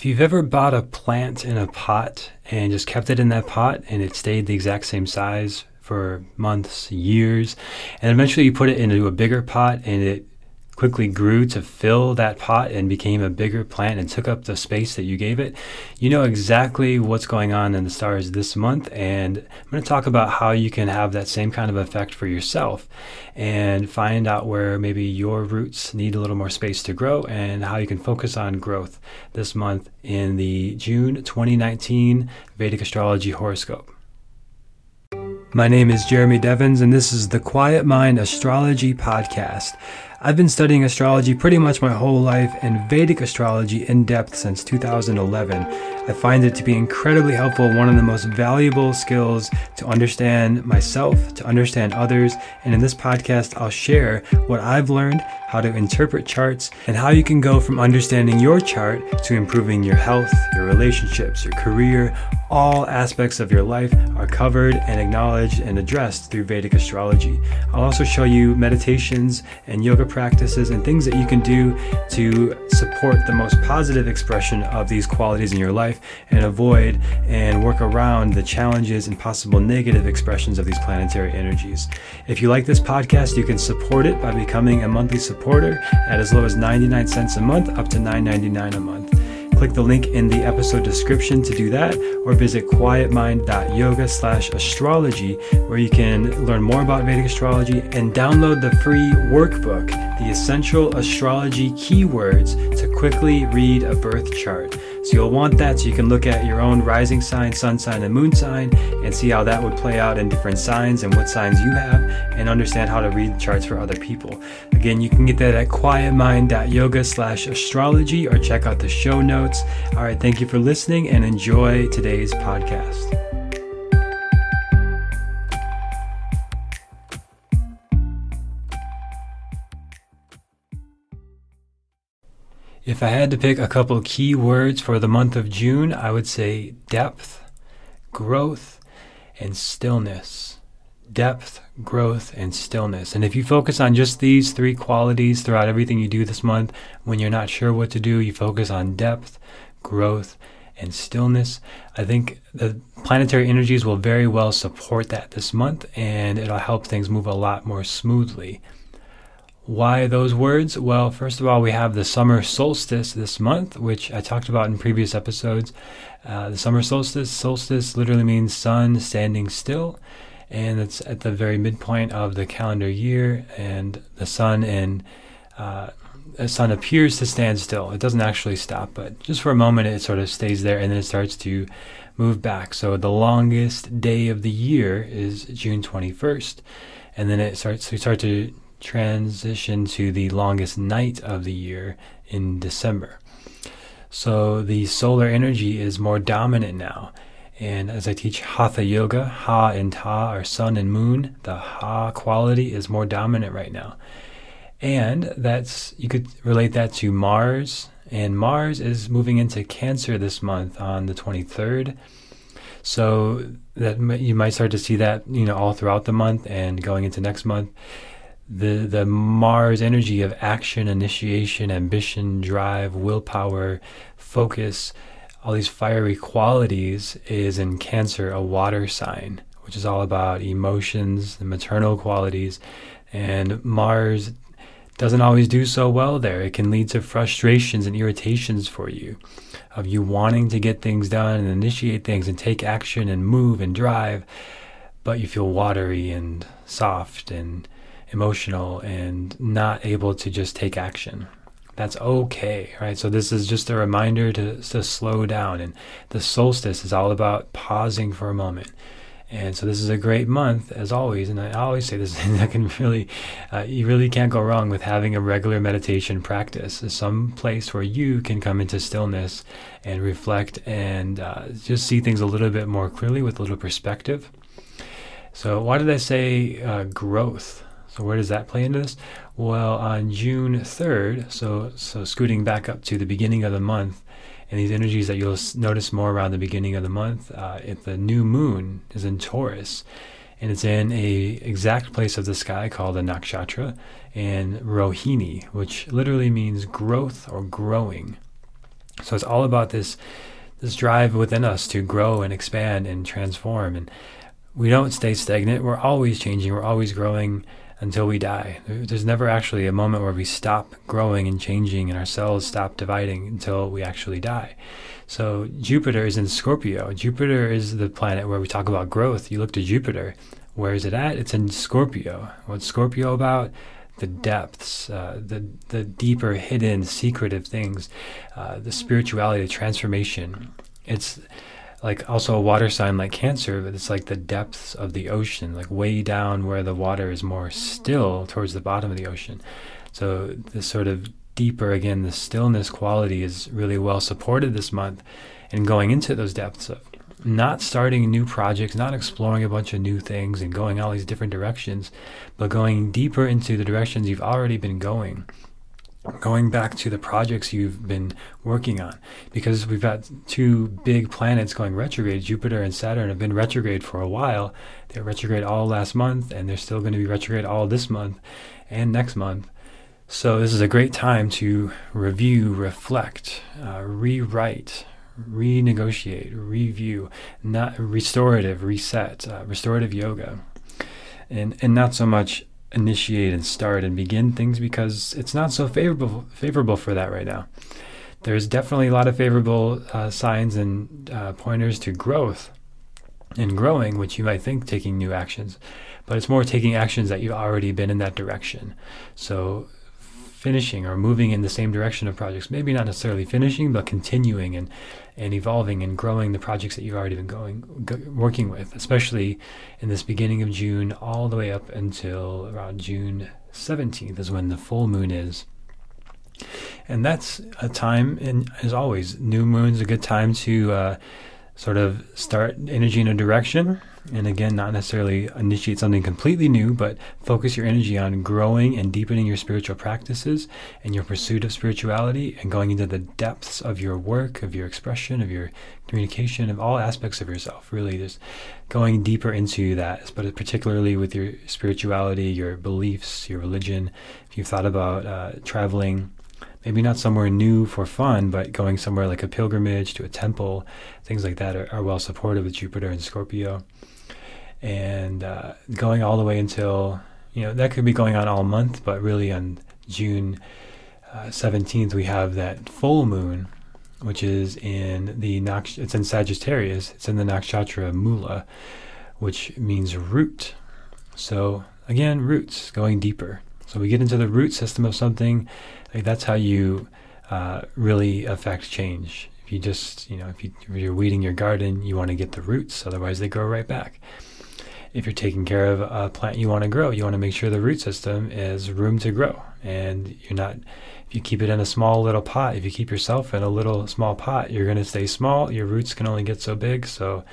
If you've ever bought a plant in a pot and just kept it in that pot and it stayed the exact same size for months, years, and eventually you put it into a bigger pot and it quickly grew to fill that pot and became a bigger plant and took up the space that you gave it, you know exactly what's going on in the stars this month. And I'm going to talk about how you can have that same kind of effect for yourself and find out where maybe your roots need a little more space to grow and how you can focus on growth this month in the June 2019 Vedic Astrology Horoscope. My name is Jeremy Devins, and this is the Quiet Mind Astrology Podcast. I've been studying astrology pretty much my whole life and Vedic astrology in depth since 2011. I find it to be incredibly helpful, one of the most valuable skills to understand myself, to understand others. And in this podcast, I'll share what I've learned, how to interpret charts, and how you can go from understanding your chart to improving your health, your relationships, your career. All aspects of your life are covered and acknowledged and addressed through Vedic astrology. I'll also show you meditations and yoga practices and things that you can do to support the most positive expression of these qualities in your life and avoid and work around the challenges and possible negative expressions of these planetary energies. If you like this podcast, you can support it by becoming a monthly supporter at as low as 99 cents a month up to $9.99 a month. Click the link in the episode description to do that, or visit quietmind.yoga slash astrology, where you can learn more about Vedic astrology and download the free workbook, The Essential Astrology Keywords to quickly read a birth chart. So you'll want that so you can look at your own rising sign, sun sign, and moon sign and see how that would play out in different signs and what signs you have and understand how to read charts for other people. Again, you can get that at quietmind.yoga slash astrology or check out the show notes. All right, thank you for listening and enjoy today's podcast. If I had to pick a couple key words for the month of June, I would say depth, growth, and stillness. Depth, growth, and stillness. And if you focus on just these three qualities throughout everything you do this month, when you're not sure what to do, you focus on depth, growth, and stillness. I think the planetary energies will very well support that this month and it'll help things move a lot more smoothly. Why those words? Well, first of all, we have the summer solstice this month, which I talked about in previous episodes. Uh, the summer solstice, solstice literally means sun standing still, and it's at the very midpoint of the calendar year, and the sun and uh, the sun appears to stand still. It doesn't actually stop, but just for a moment, it sort of stays there, and then it starts to move back. So the longest day of the year is June 21st, and then it starts. We start to transition to the longest night of the year in December. So the solar energy is more dominant now. And as I teach Hatha Yoga, Ha and Ta are sun and moon. The Ha quality is more dominant right now. And that's, you could relate that to Mars. And Mars is moving into Cancer this month on the 23rd. So that you might start to see that, you know, all throughout the month and going into next month the the Mars energy of action, initiation, ambition, drive, willpower, focus, all these fiery qualities is in Cancer a water sign, which is all about emotions, the maternal qualities, and Mars doesn't always do so well there. It can lead to frustrations and irritations for you of you wanting to get things done and initiate things and take action and move and drive, but you feel watery and soft and emotional and not able to just take action. That's okay, right? So this is just a reminder to, to slow down. And the solstice is all about pausing for a moment. And so this is a great month, as always. And I always say this: that can really, uh, you really can't go wrong with having a regular meditation practice. Some place where you can come into stillness and reflect and uh, just see things a little bit more clearly with a little perspective. So why did I say uh, growth? So where does that play into this? Well, on June 3rd, so so scooting back up to the beginning of the month, and these energies that you'll notice more around the beginning of the month, uh, if the new moon is in Taurus, and it's in a exact place of the sky called the nakshatra and Rohini, which literally means growth or growing. So it's all about this this drive within us to grow and expand and transform. And we don't stay stagnant. We're always changing. We're always growing until we die. There's never actually a moment where we stop growing and changing and our cells stop dividing until we actually die. So Jupiter is in Scorpio. Jupiter is the planet where we talk about growth. You look to Jupiter. Where is it at? It's in Scorpio. What's Scorpio about? The depths, uh, the the deeper, hidden, secretive things, uh, the spirituality, the transformation. It's like also a water sign like Cancer, but it's like the depths of the ocean, like way down where the water is more mm. still towards the bottom of the ocean. So this sort of deeper again, the stillness quality is really well supported this month, and going into those depths of not starting new projects, not exploring a bunch of new things and going all these different directions, but going deeper into the directions you've already been going going back to the projects you've been working on because we've got two big planets going retrograde. Jupiter and saturn have been retrograde for a while. They're retrograde all last month and they're still going to be retrograde all this month and next month. So this is a great time to review reflect uh, rewrite renegotiate review not restorative reset uh, restorative yoga. And and not so much initiate and start and begin things because it's not so favorable favorable for that right now. There's definitely a lot of favorable uh, signs and uh, pointers to growth and growing, which you might think taking new actions, but it's more taking actions that you've already been in that direction. So finishing or moving in the same direction of projects. Maybe not necessarily finishing, but continuing and, and evolving and growing the projects that you've already been going go, working with, especially in this beginning of June, all the way up until around June 17th is when the full moon is. And that's a time, and as always, new moon's a good time to uh, sort of start energy in a direction. And again, not necessarily initiate something completely new, but focus your energy on growing and deepening your spiritual practices and your pursuit of spirituality and going into the depths of your work, of your expression, of your communication, of all aspects of yourself. Really, just going deeper into that, but particularly with your spirituality, your beliefs, your religion. If you've thought about uh, traveling, maybe not somewhere new for fun, but going somewhere like a pilgrimage to a temple, things like that are, are well supported with Jupiter and Scorpio. And uh, going all the way until, you know, that could be going on all month, but really on June uh, 17th, we have that full moon, which is in the Naksh- it's in Sagittarius, it's in the Nakshatra Mula, which means root. So again, roots, going deeper. So we get into the root system of something like that's how you uh, really affect change. If you just, you know, if, you, if you're weeding your garden, you want to get the roots, otherwise they grow right back. If you're taking care of a plant you want to grow, you want to make sure the root system is room to grow. And you're not, if you keep it in a small little pot, if you keep yourself in a little small pot, you're going to stay small. Your roots can only get so big. So,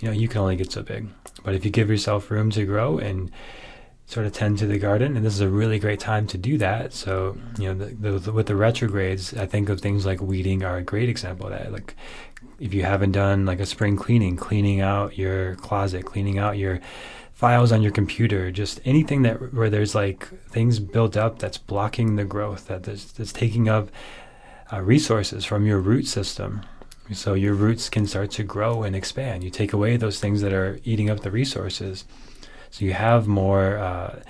you know, you can only get so big. But if you give yourself room to grow and sort of tend to the garden, and this is a really great time to do that. So, you know, the, the, with the retrogrades, I think of things like weeding are a great example of that. Like, if you haven't done like a spring cleaning, cleaning out your closet, cleaning out your files on your computer, just anything that where there's like things built up that's blocking the growth, that that's, that's taking up uh, resources from your root system. So your roots can start to grow and expand. You take away those things that are eating up the resources so you have more uh,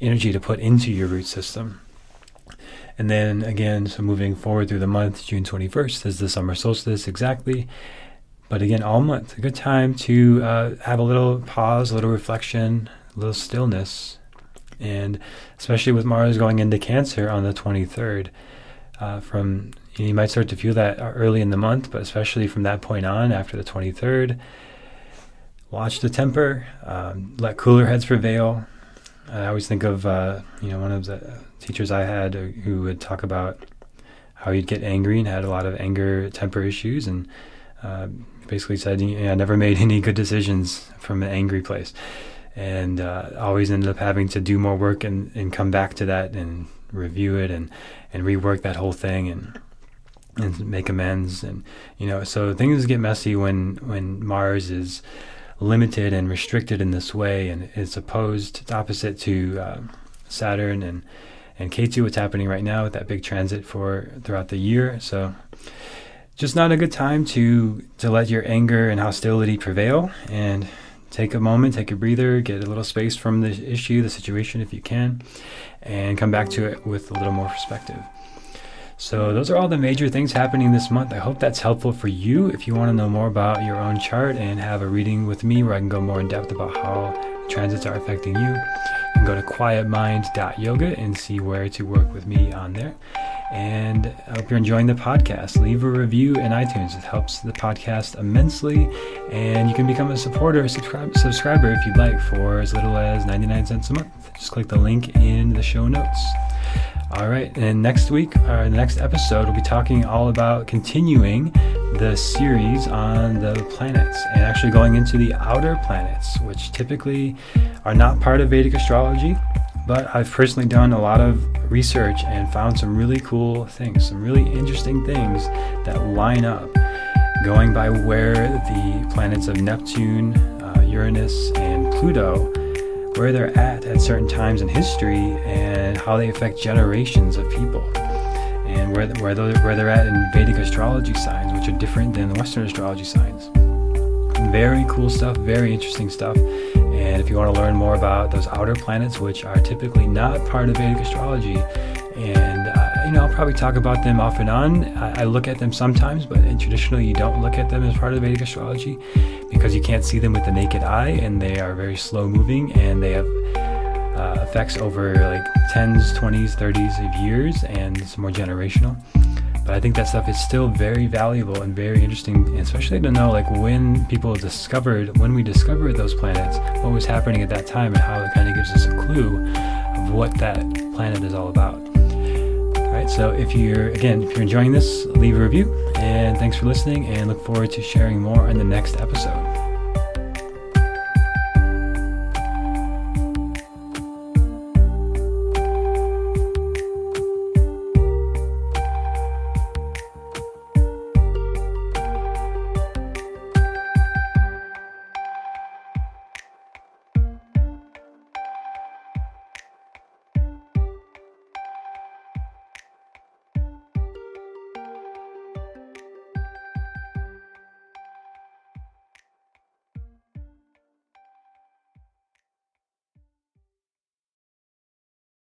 energy to put into your root system. And then again, so moving forward through the month, June 21st is the summer solstice exactly. But again, all month, a good time to uh, have a little pause, a little reflection, a little stillness. And especially with Mars going into Cancer on the 23rd, uh, from you, know, you might start to feel that early in the month, but especially from that point on, after the 23rd, watch the temper, um, let cooler heads prevail. I always think of uh, you know one of the teachers I had who would talk about how he'd get angry and had a lot of anger temper issues, and uh, basically said, "I never made any good decisions from an angry place," and uh, always ended up having to do more work and, and come back to that and review it and and rework that whole thing and and make amends and you know so things get messy when when Mars is limited and restricted in this way, and it's opposed, it's opposite to uh, Saturn and and Ketu. what's happening right now with that big transit for throughout the year. So just not a good time to to let your anger and hostility prevail and take a moment, take a breather, get a little space from the issue, the situation if you can, and come back to it with a little more perspective. So, those are all the major things happening this month. I hope that's helpful for you. If you want to know more about your own chart and have a reading with me where I can go more in depth about how transits are affecting you, you can go to quietmind.yoga and see where to work with me on there. And I hope you're enjoying the podcast. Leave a review in iTunes. It helps the podcast immensely. And you can become a supporter, subscribe, subscriber if you'd like for as little as 99 cents a month. Just click the link in the show notes. All right, and next week, or the next episode, we'll be talking all about continuing the series on the planets and actually going into the outer planets, which typically are not part of Vedic astrology. But I've personally done a lot of research and found some really cool things, some really interesting things that line up, going by where the planets of Neptune, uh, Uranus, and Pluto where they're at at certain times in history and how they affect generations of people and where, where, they're, where they're at in Vedic astrology signs, which are different than the Western astrology signs. Very cool stuff, very interesting stuff. And if you want to learn more about those outer planets, which are typically not part of Vedic astrology, and you know, I'll probably talk about them off and on. I, I look at them sometimes, but traditionally you don't look at them as part of Vedic astrology because you can't see them with the naked eye, and they are very slow moving, and they have uh, effects over like tens, twenties, thirties of years, and it's more generational. But I think that stuff is still very valuable and very interesting, especially to know like when people discovered, when we discovered those planets, what was happening at that time, and how it kind of gives us a clue of what that planet is all about. Right, so if you're, again, if you're enjoying this, leave a review. And thanks for listening, and look forward to sharing more in the next episode.